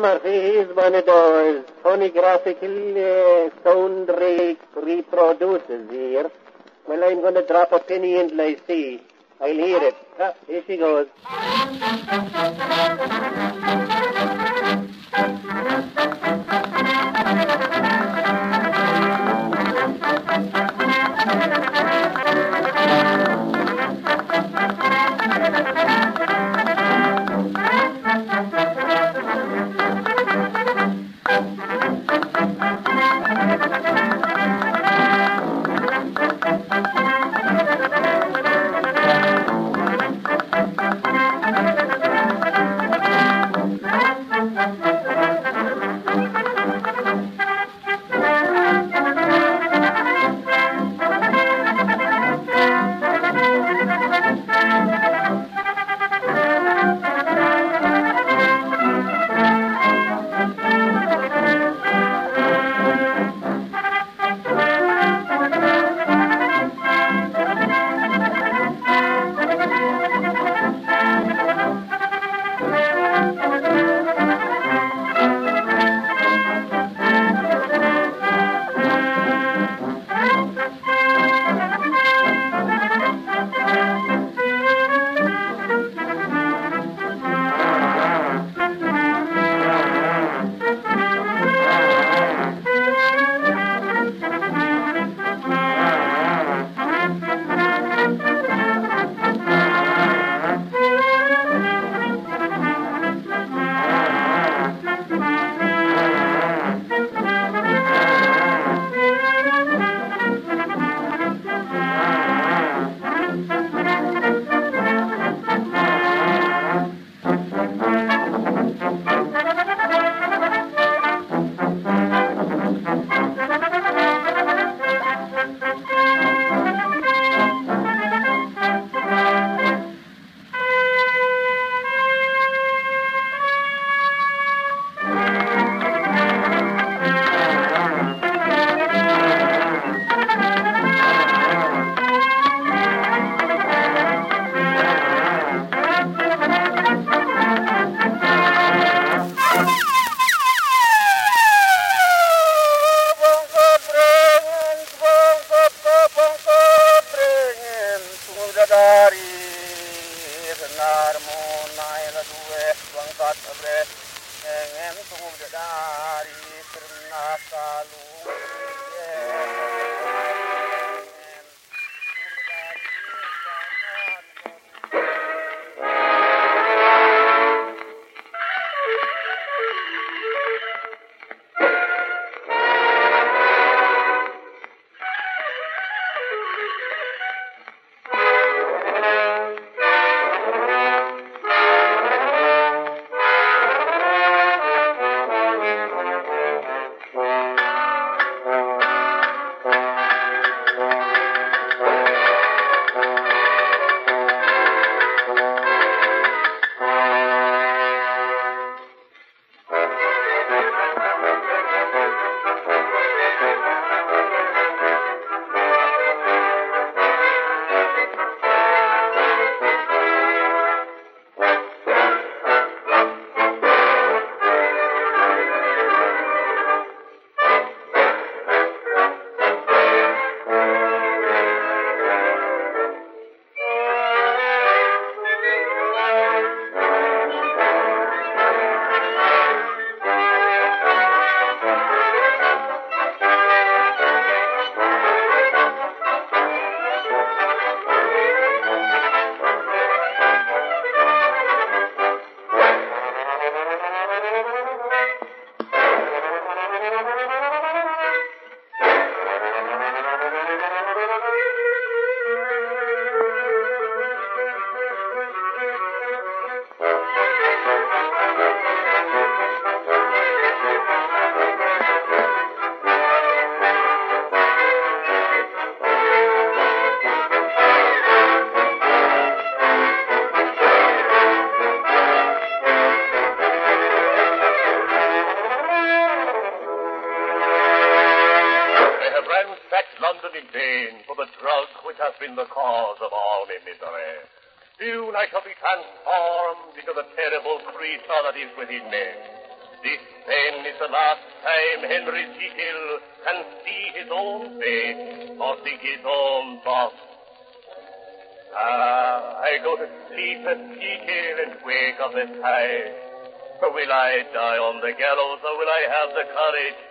Murphy is one of those phonographical uh, sound re- reproducers here. Well, I'm going to drop a penny until I see. I'll hear it. Ah, here she goes.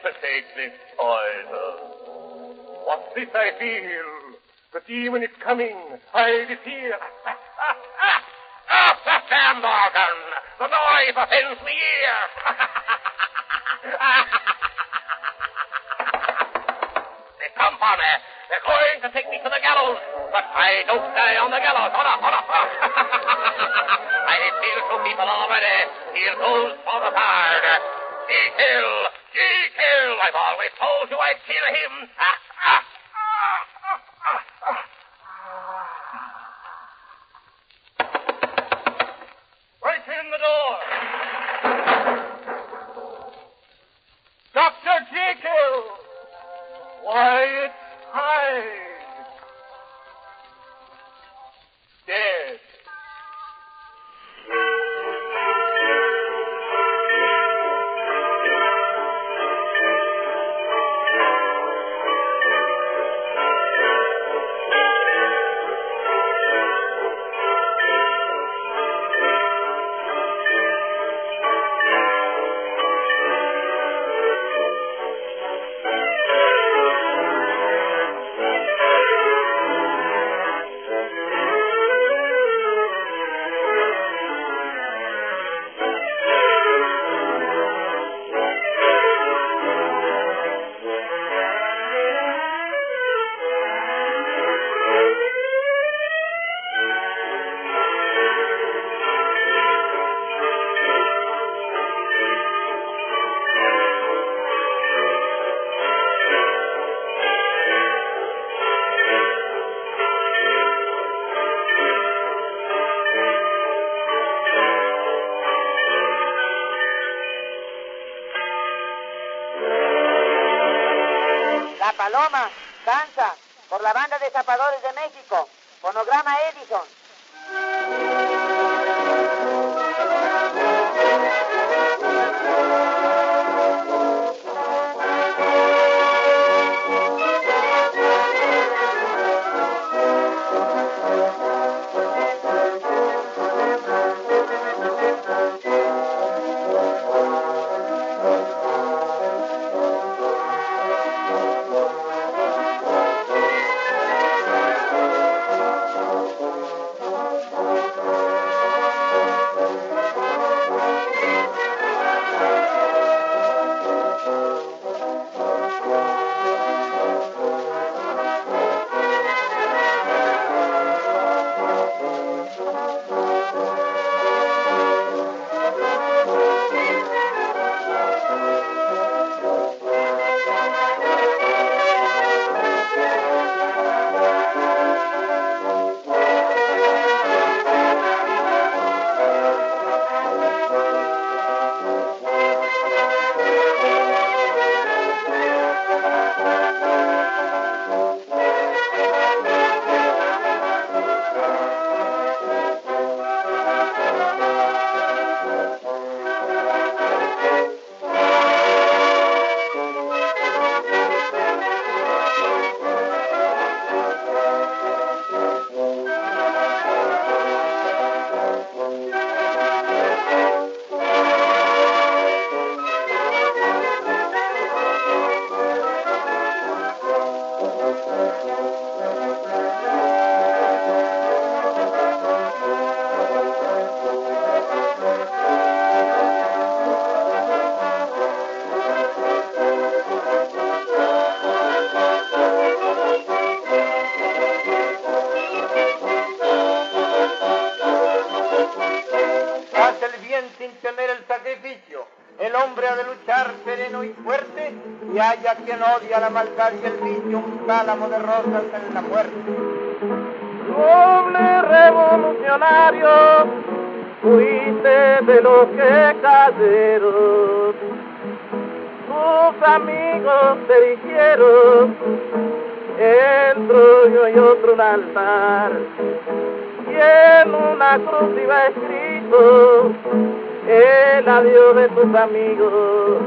to take this poison? What's this I feel? The demon is coming. I fear. Ah, Sam Morgan! The noise offends me ear! they come for me. They're going to take me to the gallows. But I don't die on the gallows. Hold up, hold up. I feel two people already. Here goes for the bard. Jekyll! Jekyll! I've always told you I'd kill him. Break in the door. Dr. Jekyll! Why, it's Hyde. Maldad y el vicio, un cálamo de rosas en la muerte. Doble revolucionario, fuiste de los que cayeron. Tus amigos te dijeron, entro yo y otro un altar. Y en una cruz iba escrito, el adiós de tus amigos.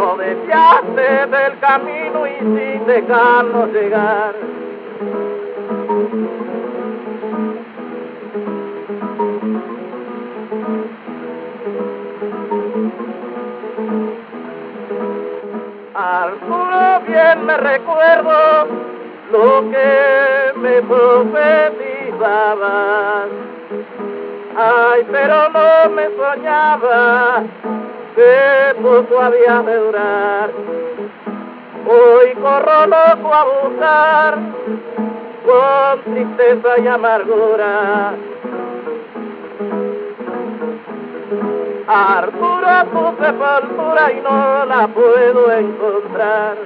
No deseaste del camino y sin dejarnos llegar. Arturo, bien me recuerdo lo que me profetizabas. Ay, pero no me soñaba poco había de durar. Hoy corro loco a buscar con tristeza y amargura. Arturo, tu sepultura y no la puedo encontrar.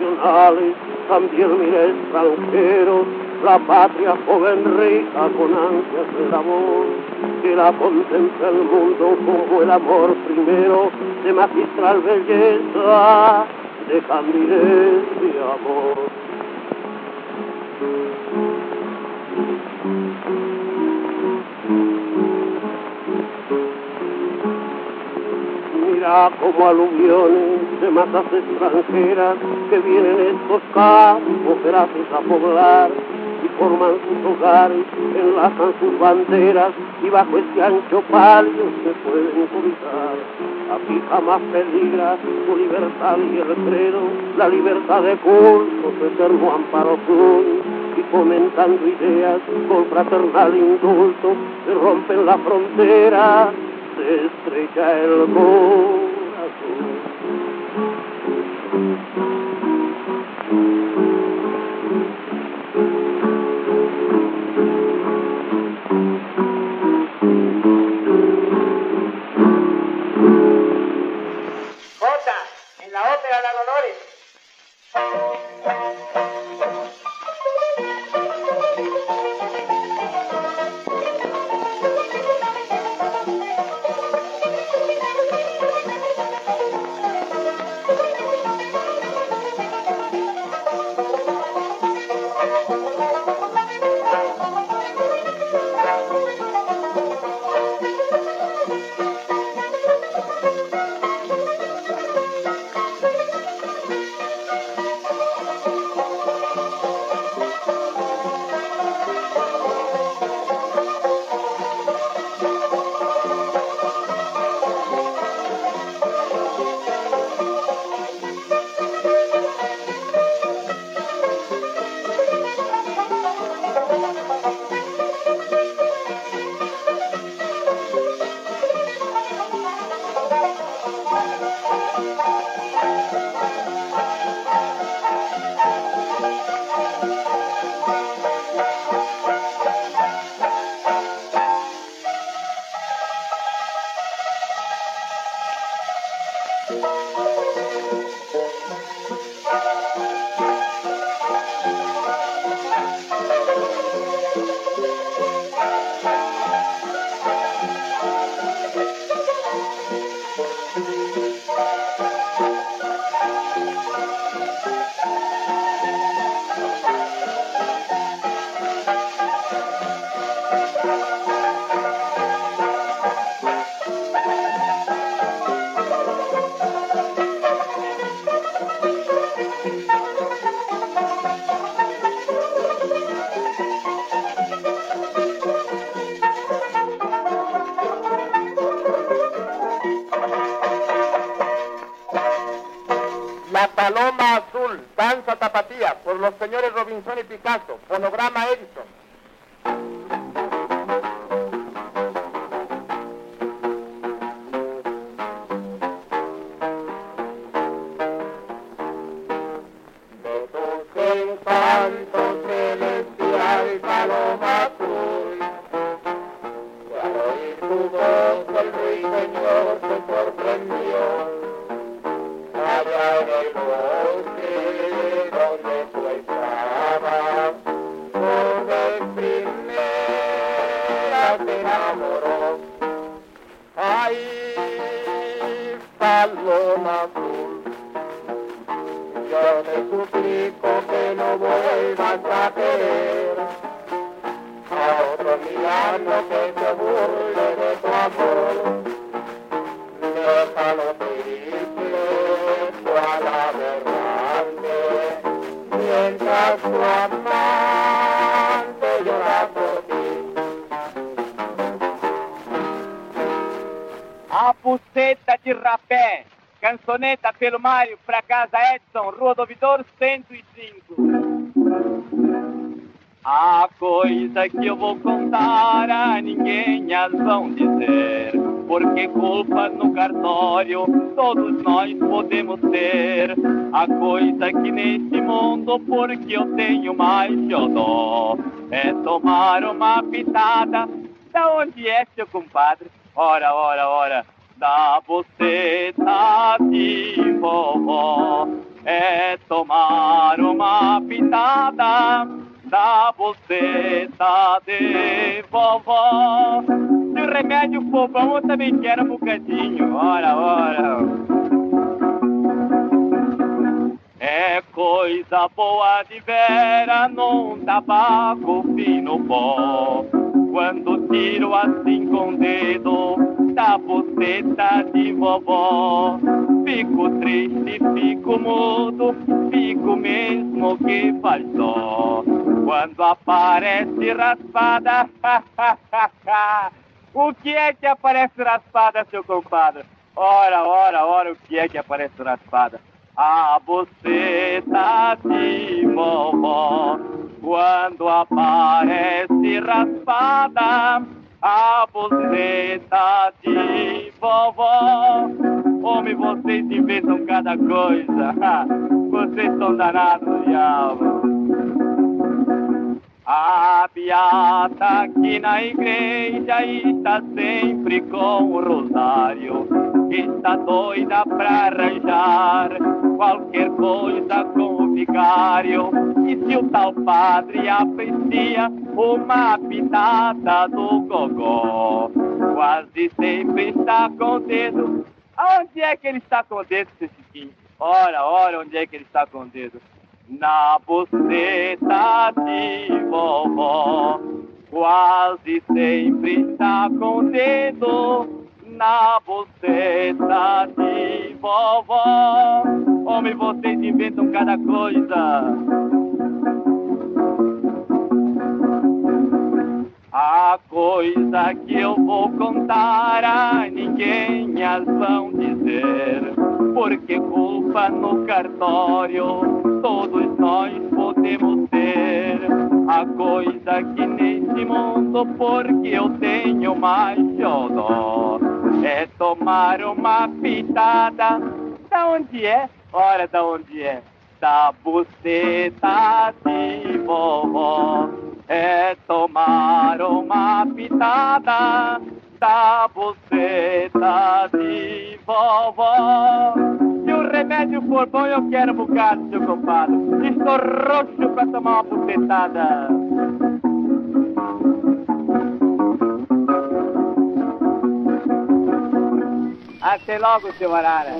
Nacionales, también mire extranjeros, la patria joven rica con ansias de labor, que la contempla el mundo como el amor primero de magistral belleza, de candidez y amor. Mira como aluviones de masas extranjeras que vienen estos campos gracias a poblar y forman sus hogares, enlazan sus banderas y bajo este ancho palio se pueden cobijar. Aquí jamás peligra su libertad y el credo, la libertad de culto, su eterno amparo común y fomentando ideas con fraternal indulto se rompen la frontera, se estrecha el corazón. Cançoneta pelo Mário, pra casa Edson, Rua do Ouvidor 105. A coisa que eu vou contar a ninguém as vão dizer, porque culpa no cartório todos nós podemos ter. A coisa que neste mundo, porque eu tenho mais xodó, é tomar uma pitada. Da onde é, seu compadre? Ora, ora, ora, da buceta de vovó. É tomar uma pitada da buceta de vovó. Se o remédio for bom, eu também quero um bocadinho. Ora, ora. É coisa boa de vera num tabaco fino pó. Quando tiro assim com o dedo da buceta de vovó. Fico triste, fico mudo, fico mesmo que faz dó. Quando aparece raspada, o que é que aparece raspada, seu compadre? Ora, ora, ora, o que é que aparece raspada? A buceta de vovó. Quando aparece raspada, a buceta de vovó. Homem, vocês inventam cada coisa. Vocês são danados de alma. A beata aqui na igreja está sempre com o rosário. Está doida pra arranjar qualquer coisa com vigário. E se o tal padre aprecia uma pitada do gogó, quase sempre está com o dedo. Aonde é que ele está com o dedo, seu Chiquinho? Ora, ora, onde é que ele está com o dedo? Na buceta de vovó, quase sempre está com o dedo na buceta de vovó. Homem, vocês inventam cada coisa. A coisa que eu vou contar a ninguém as vão dizer. Porque culpa no cartório todos nós podemos ter. A coisa que neste mundo, porque eu tenho mais xodó, é tomar uma pitada. Da onde é? Ora, da onde é? Da buceta de vovó. É tomar uma pitada da buceta de vovó. Se o remédio for bom, eu quero um bocado, seu compadre. Estou roxo pra tomar uma bucetada. Até logo, seu Arara.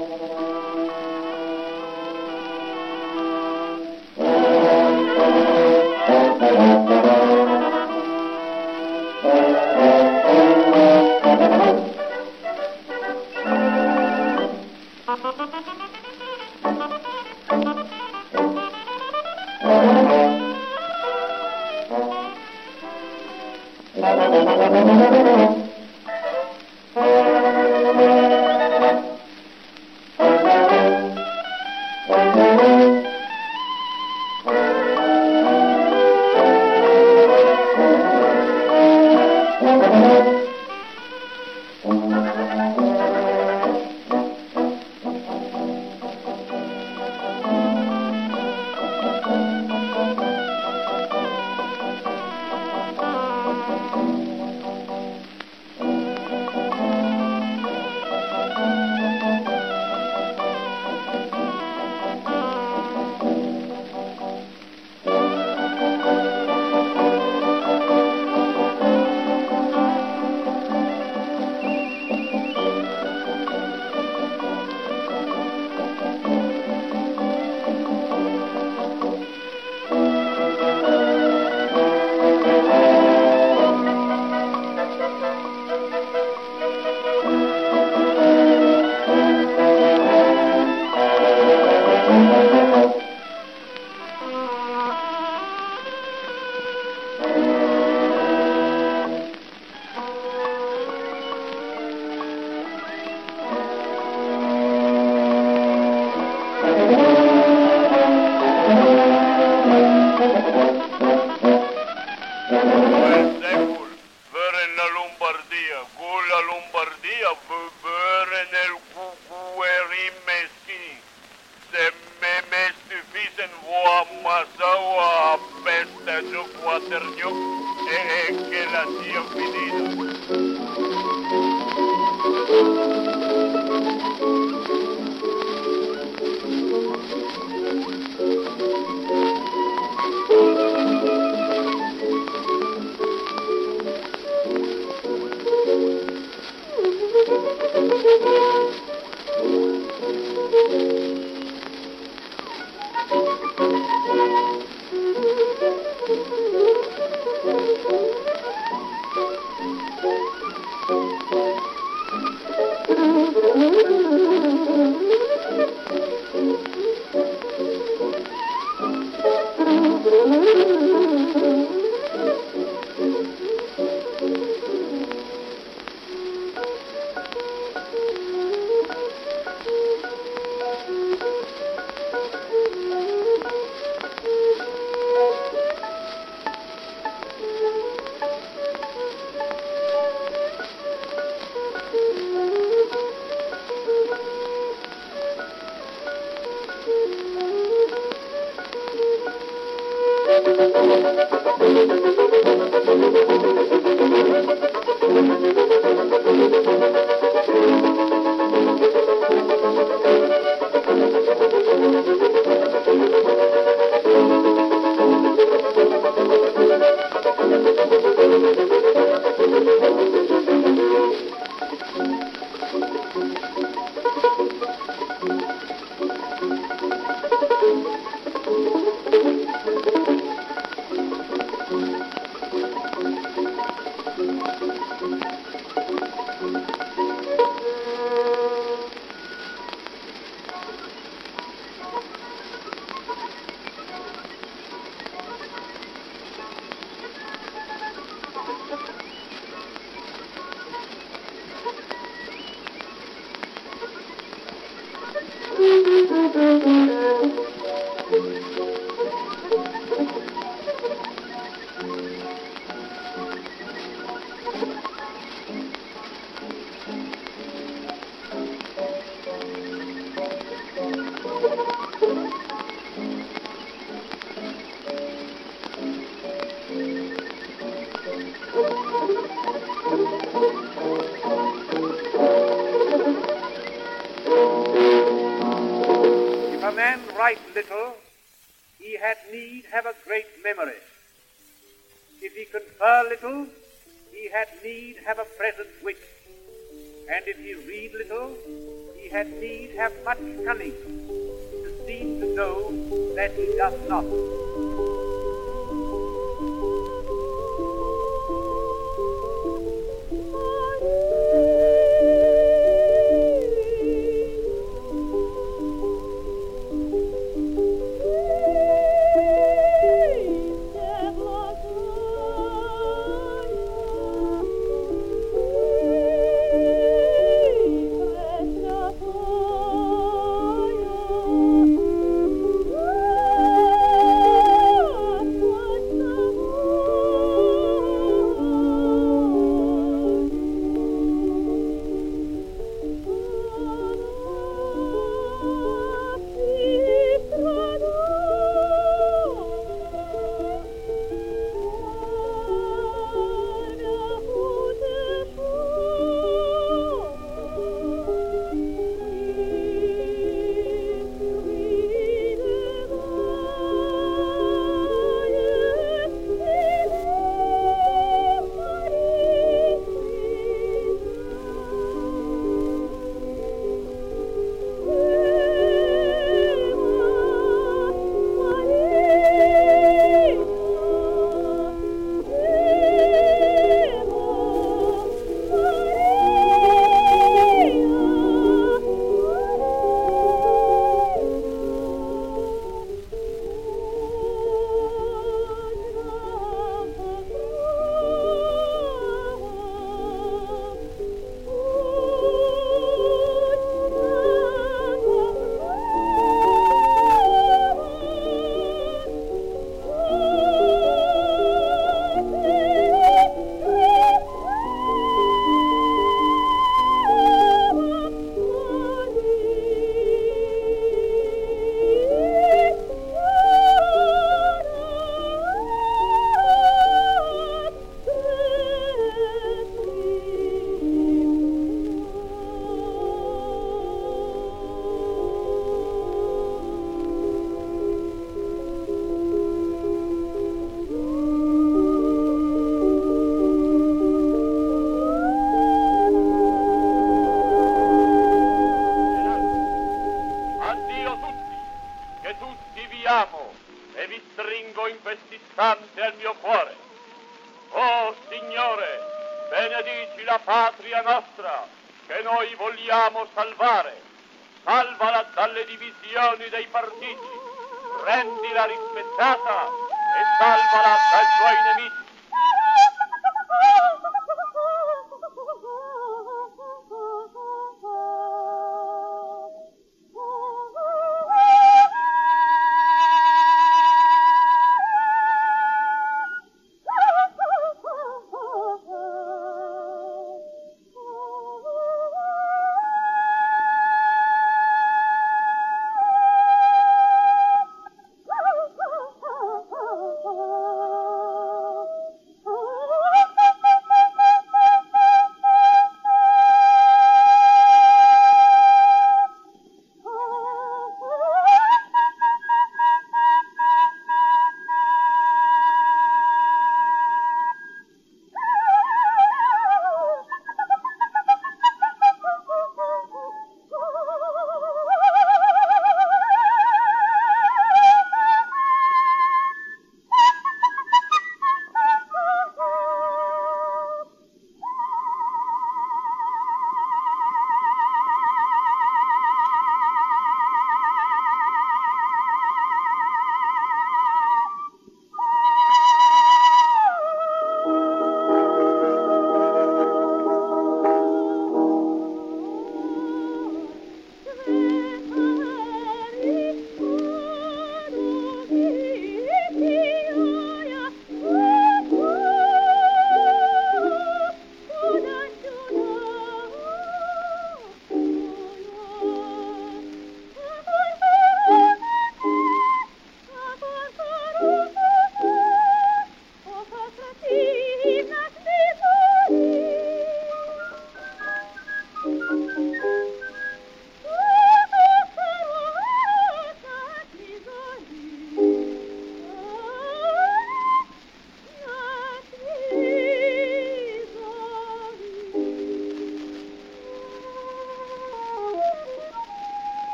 Thank you.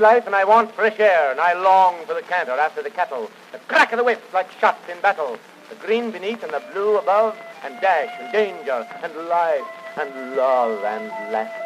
Life and I want fresh air, and I long for the canter after the cattle, the crack of the whip like shots in battle, the green beneath and the blue above, and dash and danger and life and love and laughter.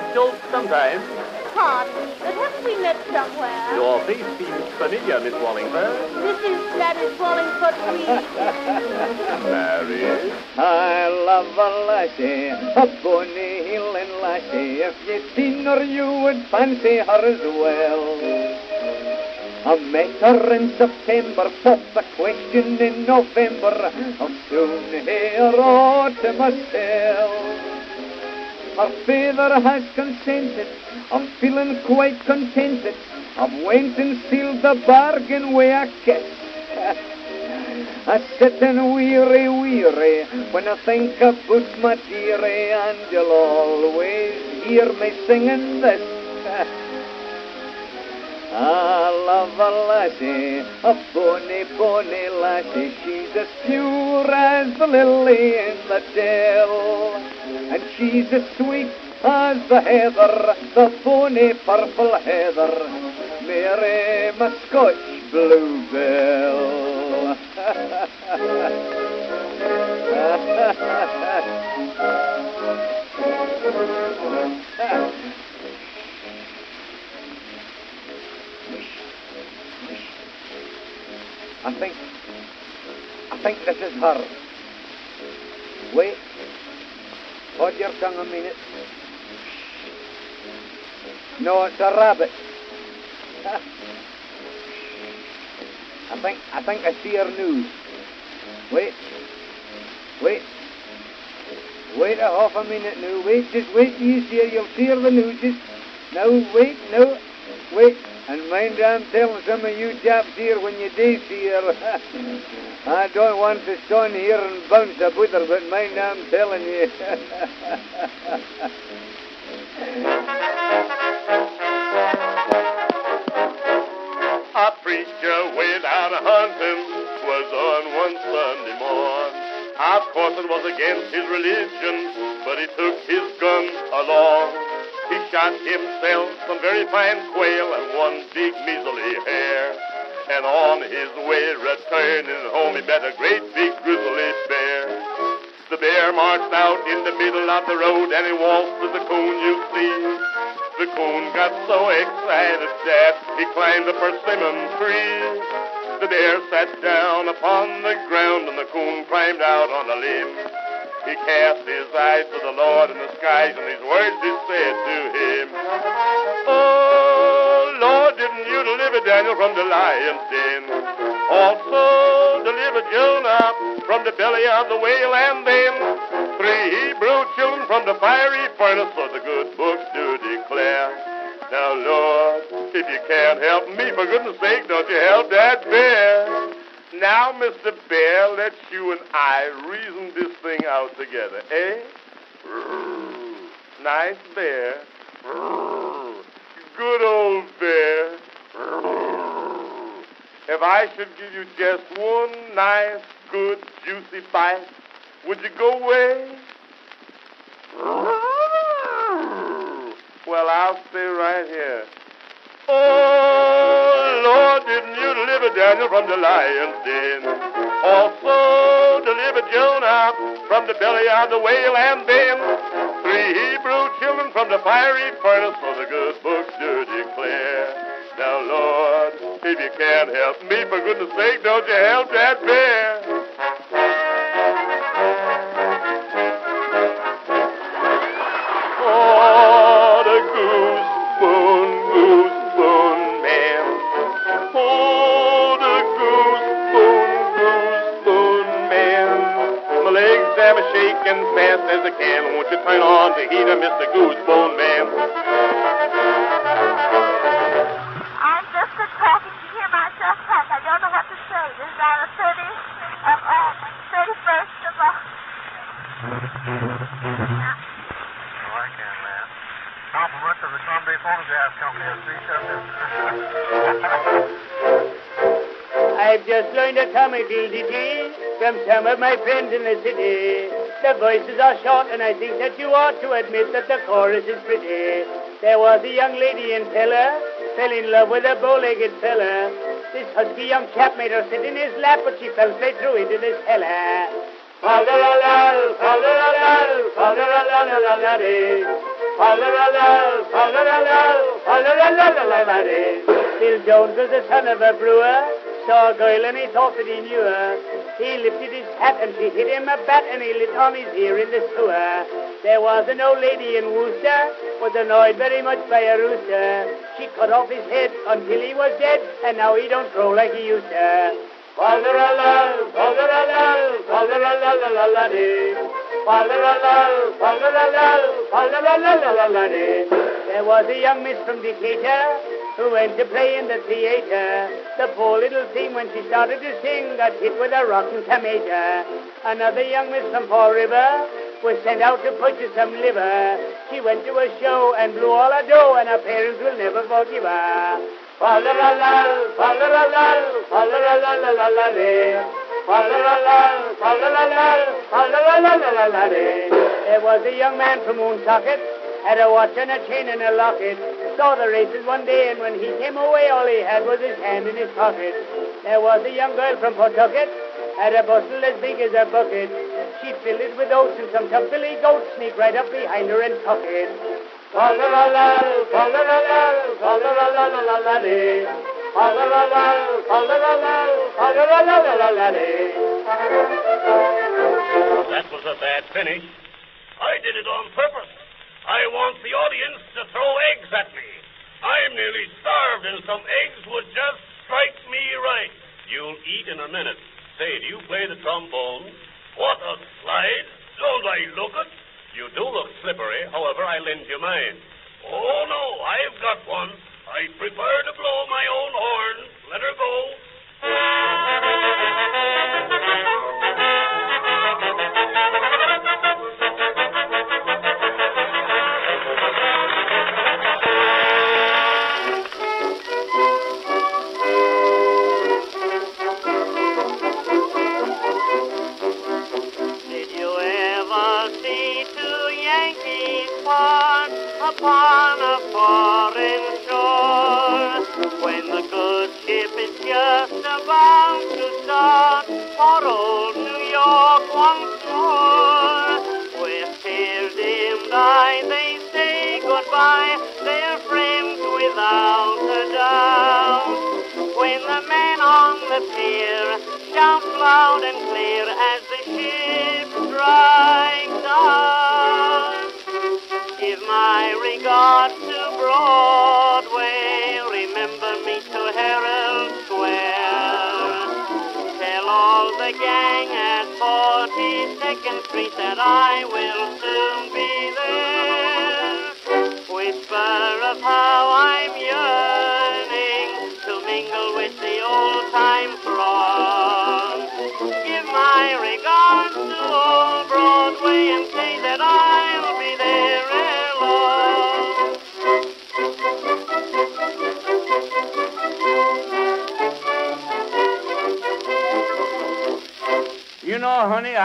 Gives me a pretty rough jolt sometimes. Pardon me, but haven't we met somewhere? Your face seems familiar, Miss Wallingford. This is Gladys Wallingford, please. Married? I love a lassie, a bonny hill and lassie. If you seen her, you would fancy her as well. I met her in September, put the question in November. I'll soon hear aught to myself. Her father has consented, I'm feeling quite contented. I've went and sealed the bargain a kiss. I sit and weary, weary when I think about my dearie, and you'll always hear me singing this. Love a lassie, a bonny, bonny lassie. She's as pure as the lily in the dell, and she's as sweet as the heather, the bonny purple heather. Mary, my Scotch bluebell. I think, I think this is her. Wait. Hold your tongue a minute. No, it's a rabbit. I think, I think I see her nose. Wait. Wait. Wait a half a minute now. Wait, just wait till you see her. You'll see her the noses. Now, wait, no. Wait. And mind I'm telling some of you chaps here when you do see her. I don't want to stand here and bounce about her, but mind I'm telling you. A preacher went out hunting, was on one Sunday morn. Of course it was against his religion, but he took his gun along. He shot himself some very fine quail and one big measly hare. And on his way returning home, he met a great big grizzly bear. The bear marched out in the middle of the road and he waltzed with the coon, you see. The coon got so excited that he climbed a persimmon tree. The bear sat down upon the ground and the coon climbed out on a limb. Cast his eyes to the Lord in the skies, and these words he said to him. Oh, Lord, didn't you deliver Daniel from the lion's den? Also deliver Jonah from the belly of the whale, and then three Hebrew children from the fiery furnace, so the good books do declare. Now, Lord, if you can't help me, for goodness sake, don't you help that bear. Now, Mr. Bear, let's you and I reason this thing out together, eh? Nice bear. Good old bear. If I should give you just one nice, good, juicy bite, would you go away? Well, I'll stay right here. Oh, Lord, didn't you deliver Daniel from the lion's den? Also deliver Jonah from the belly of the whale, and then three Hebrew children from the fiery furnace, for the good books do declare. Now, Lord, if you can't help me, for goodness sake, don't you help that bear? A fast as I can. Won't you turn on the heater, Mr. Goosebone Man? I'm just a talking to hear myself talk. I don't know what to say. This is on the 30th of uh, 31st of uh, Oh, I can laugh. Compliments of the Columbia Phonograph Company of three I've just learned a comical ditty from some of my friends in the city. The voices are short, and I think that you ought to admit that the chorus is pretty. There was a young lady in Pella, fell in love with a bow-legged fella. This husky young chap made her sit in his lap, but she fell straight through into fa-la-la-la-la-la-la-dee. Fa-la-la-la, fa-la-la-la, fa-la-la-la-la-la-la-dee. Bill Jones was the son of a brewer, saw a girl and he thought that he knew her. He lifted his hat and she hit him a bat and he lit on his ear in the sewer. There was an old lady in Worcester, was annoyed very much by a rooster. She cut off his head until he was dead, and now he don't crow like he used to. Fa-la-la-la-la-la-dee. There was a young miss from Decatur who went to play in the theater. The poor little thing, when she started to sing, got hit with a rotten tomato. Another young miss from Fall River was sent out to purchase some liver. She went to a show and blew all her dough, and her parents will never forgive her. Fa-la-la-la, fa-la-la-la, fa-la-la-la-la-la-la-dee. Fa-la-la-la, fa-la-la-la, fa-la-la-la-la-la-la-dee. There was a young man from Woonsocket, had a watch and a chain and a locket. Saw the races one day, and when he came away, all he had was his hand in his pocket. There was a young girl from Pawtucket, had a bustle as big as a bucket. She filled it with oats, and some tough billy goats sneaked right up behind her and took it. That was a bad finish. I did it on purpose. I want the audience to throw eggs at me. I'm nearly starved, and some eggs would just strike me right. You'll eat in a minute. Say, do you play the trombone? What a slide! Don't I look it? You do look slippery. However, I lend you mine. Oh, no, I've got one. I prefer to blow my own horn. Let her go. Upon a foreign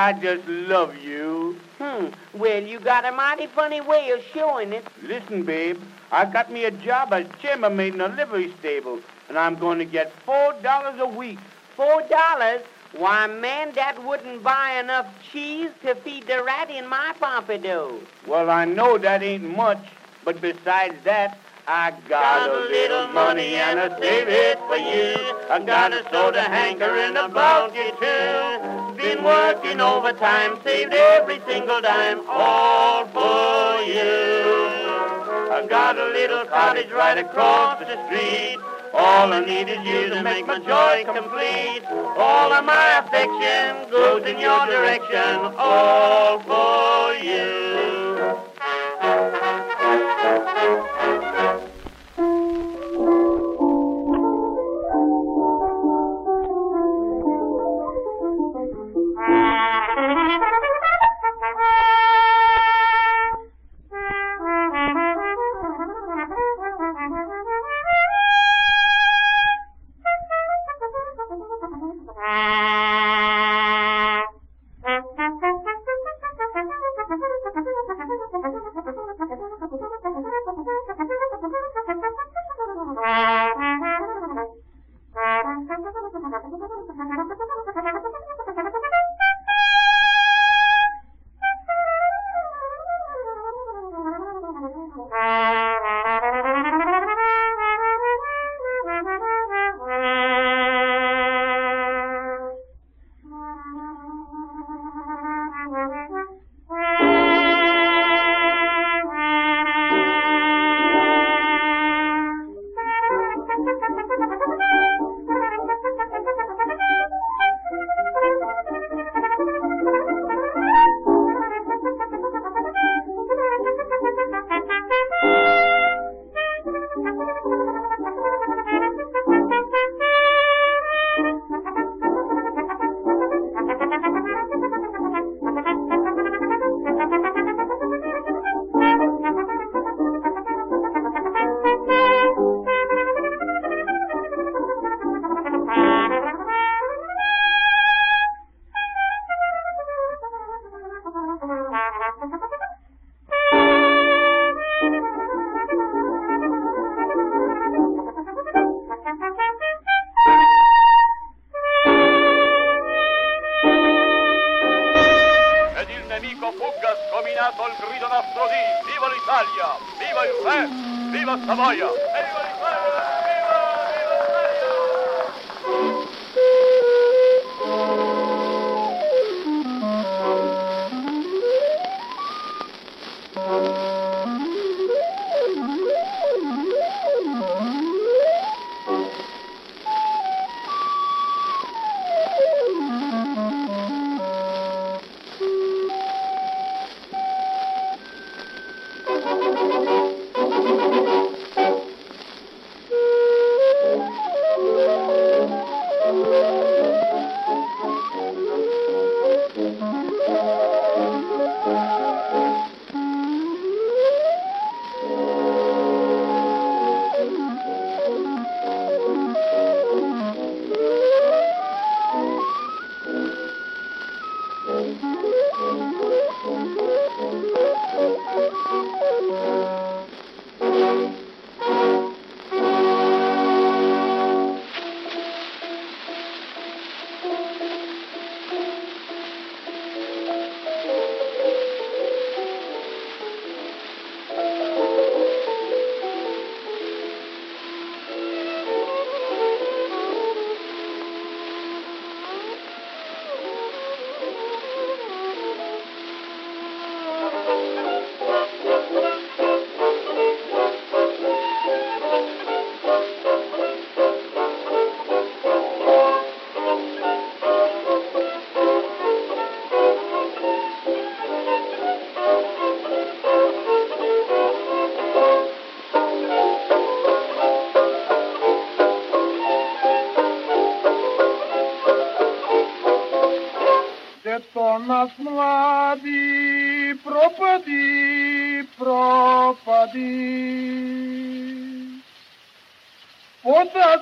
I just love you. Hmm. Well, you got a mighty funny way of showing it. Listen, babe, I got me a job as chambermaid in a livery stable, and I'm going to get four dollars a week. Four dollars? Why, man, that wouldn't buy enough cheese to feed the rat in my pompadour. Well, I know that ain't much, but besides that, I got, a little money and I save it for you. I got a soda hankering a you too. Been working overtime, saved every single dime, all for you. I got a little cottage right across the street. All I need is you to make my joy complete. All of my affection goes in your direction, all for you.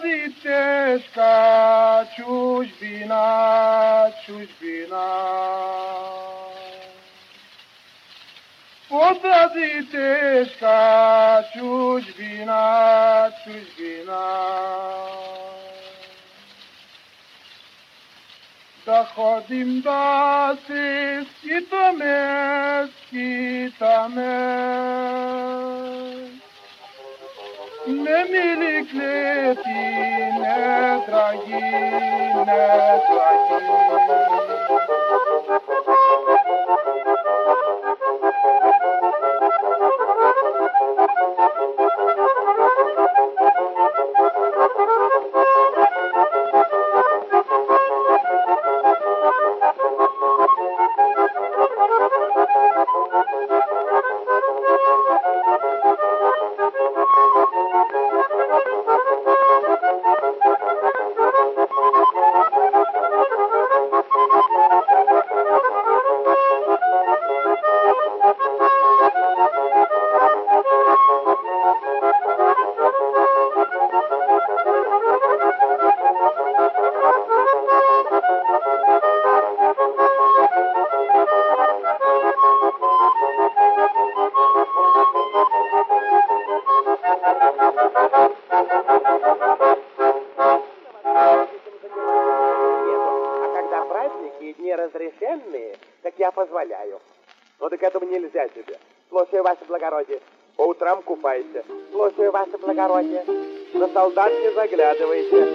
Προδίδεις κα, χους βίνα, χους βίνα. Προδίδεις κα, χους βίνα, χους βίνα. Τα χοντιμάσεις κι το μέσκι τα μέσκι με μιλικλέφτη, ναι τραγή, ναι τραγή. Солдат не заглядывайте.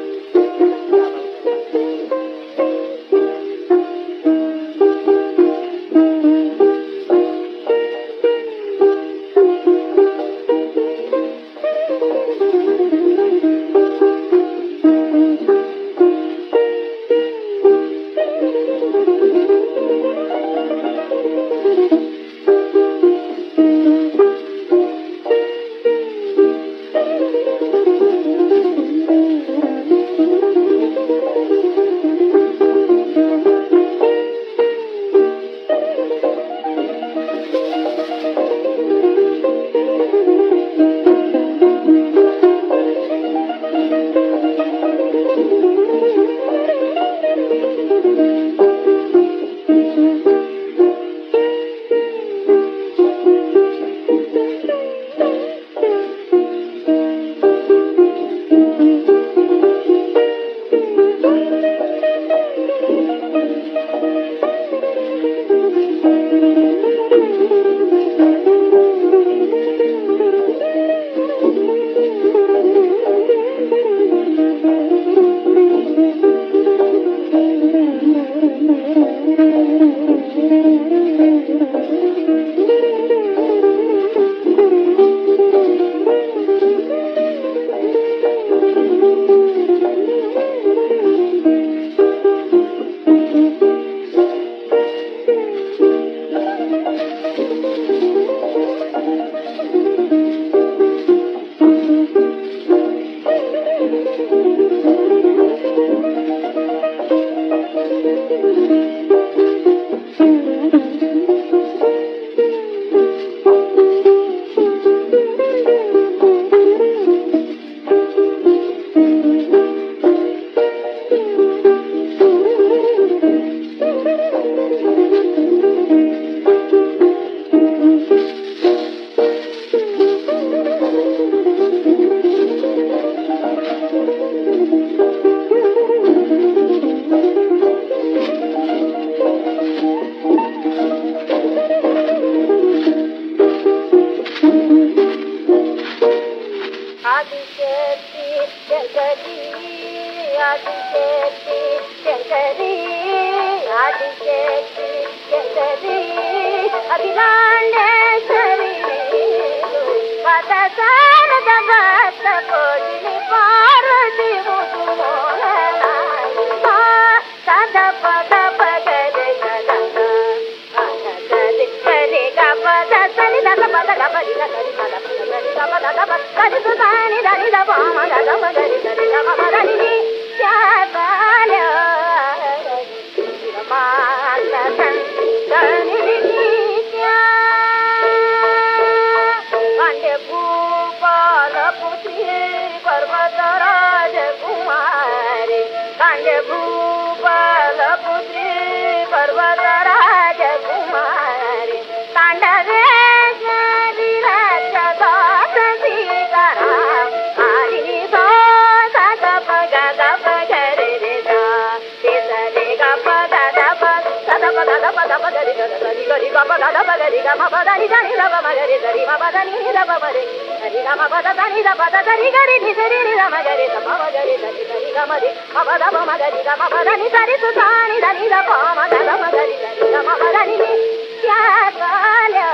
గరి గరి గరి గరి గరి గరి గరి గరి గరి గరి గరి గరి గరి గరి గరి పద దబ గరి గమ పద ని దని దబ మగరి దరి మ పద ని ని దబ మరి దరి గమ పద దని దబ పద దరి గరి ని దరి ని దమ గరి దబ మగరి దరి దరి గమ రి మ పద బ మగరి గమ పద ని దరి సు దని దని దబ మ దబ మగరి దరి గమ పద ని ని యా బాల్యా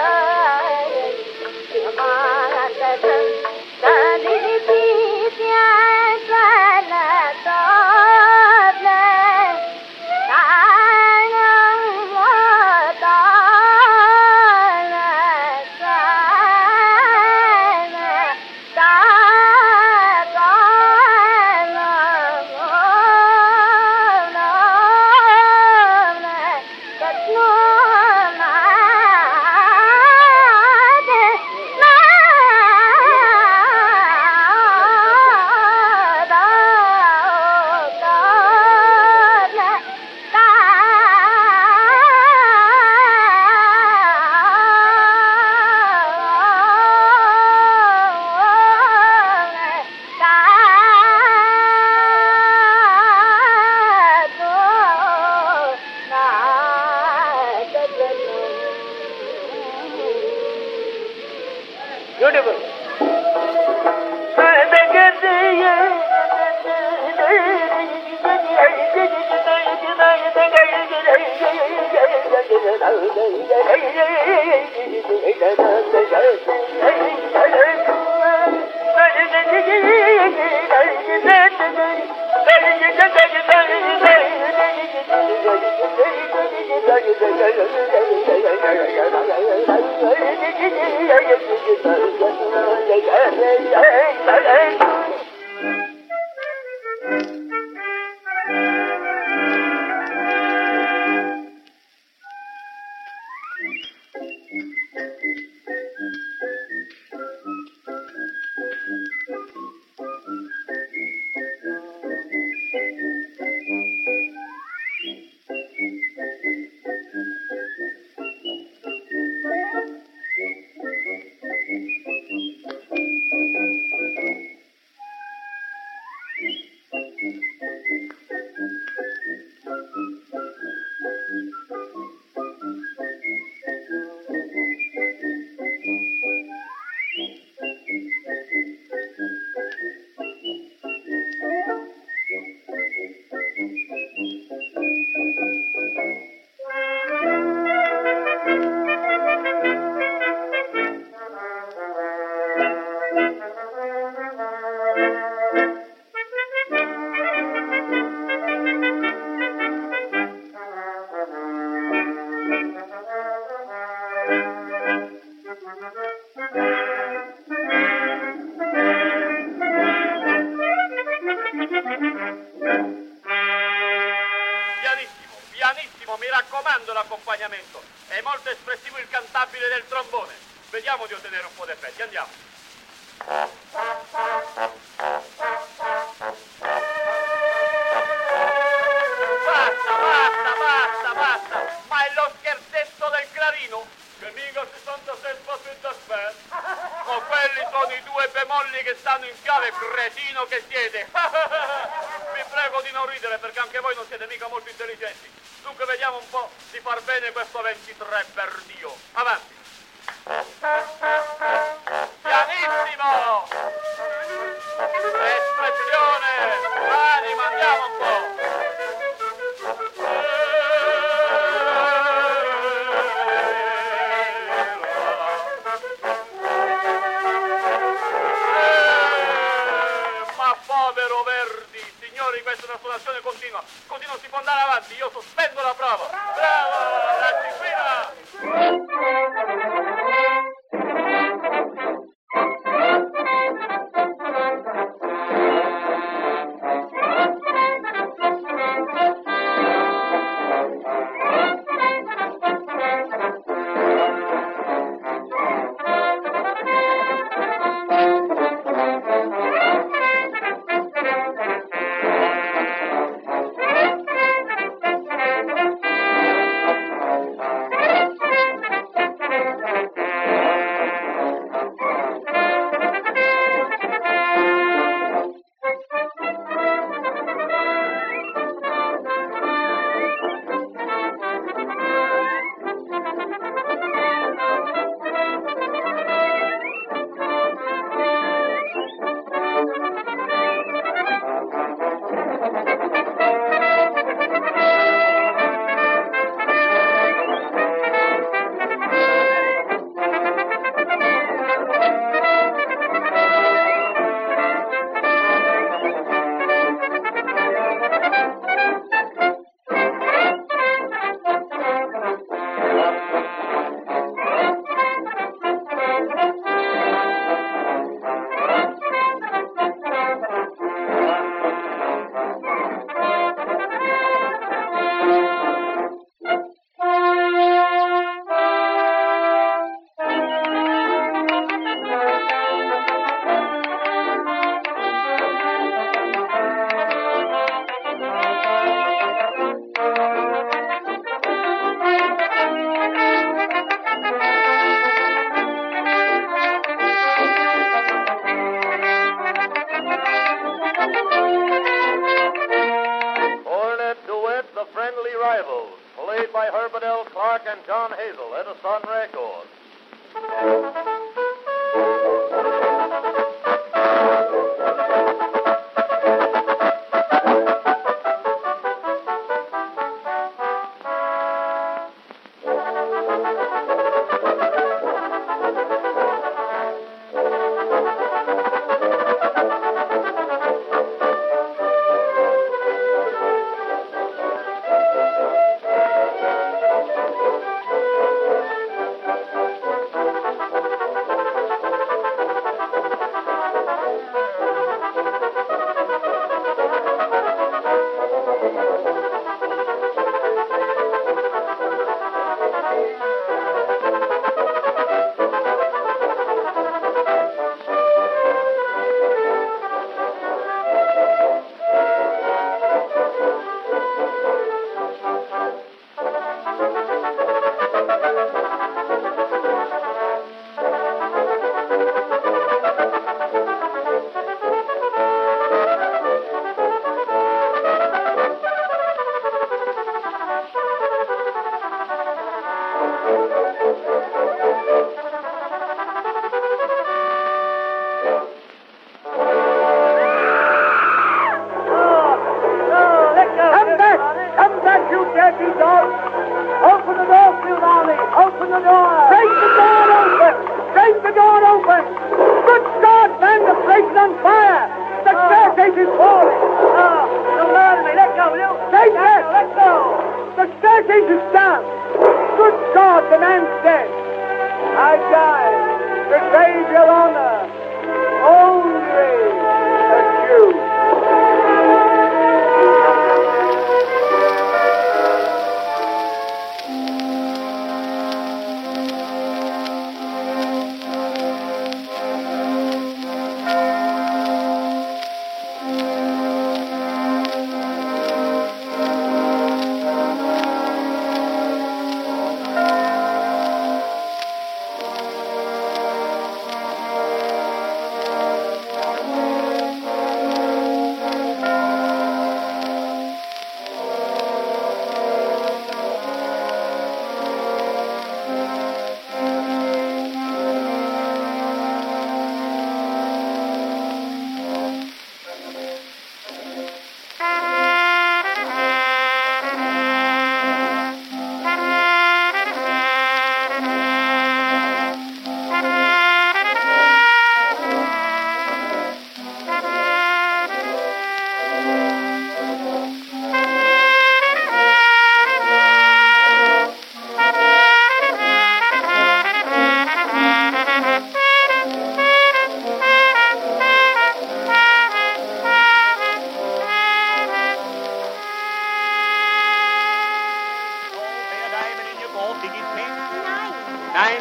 Fermo, mi raccomando l'accompagnamento. È molto espressivo il cantabile del trombone. Vediamo di ottenere un po' d'effetti, andiamo.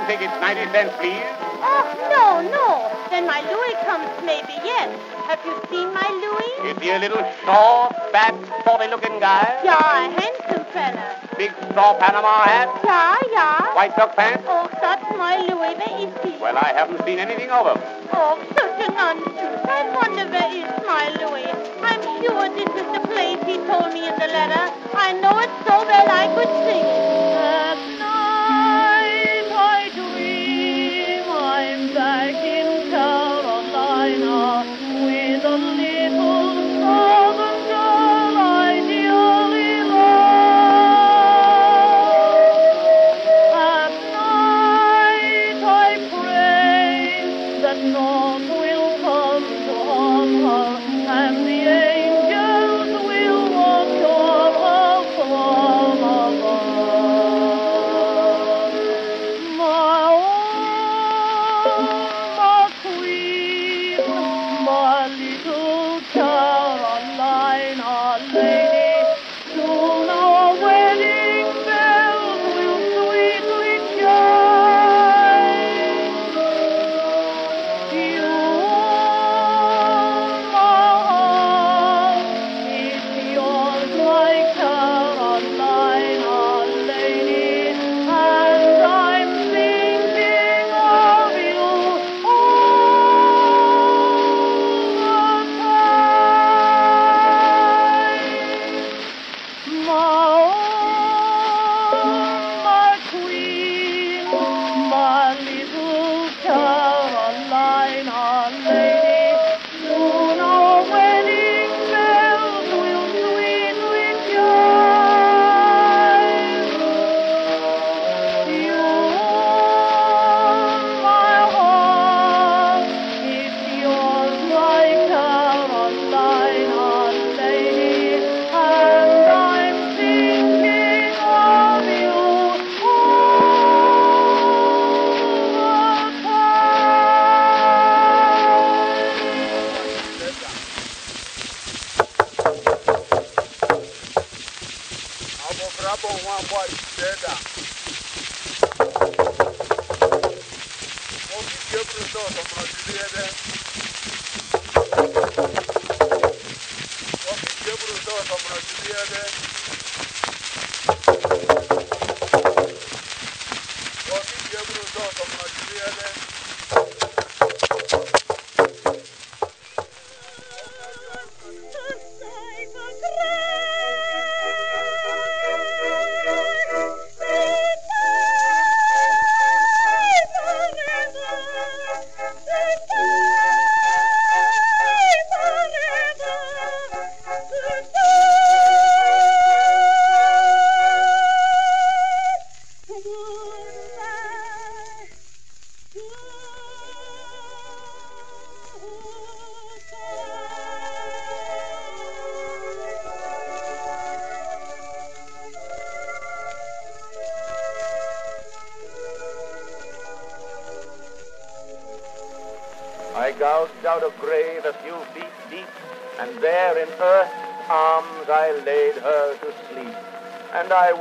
Tickets, 90 cents, please. Oh, no, no. Then my Louis comes maybe, yes. Have you seen my Louis? Is he a little short, fat, sporty-looking guy? Yeah, a handsome fella. Big straw Panama hat? Yeah, yeah. White duck pants? Oh, that's my Louis. Where is he? Well, I haven't seen anything of him. Oh, such a nonsense. I wonder where is my Louis. I'm sure this is the place he told me in the letter. I know it so well I could sing it. At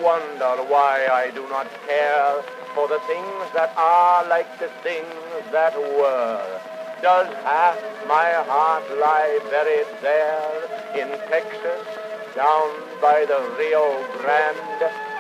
wonder why I do not care for the things that are like the things that were. Does half my heart lie buried there in Texas, down by the Rio Grande?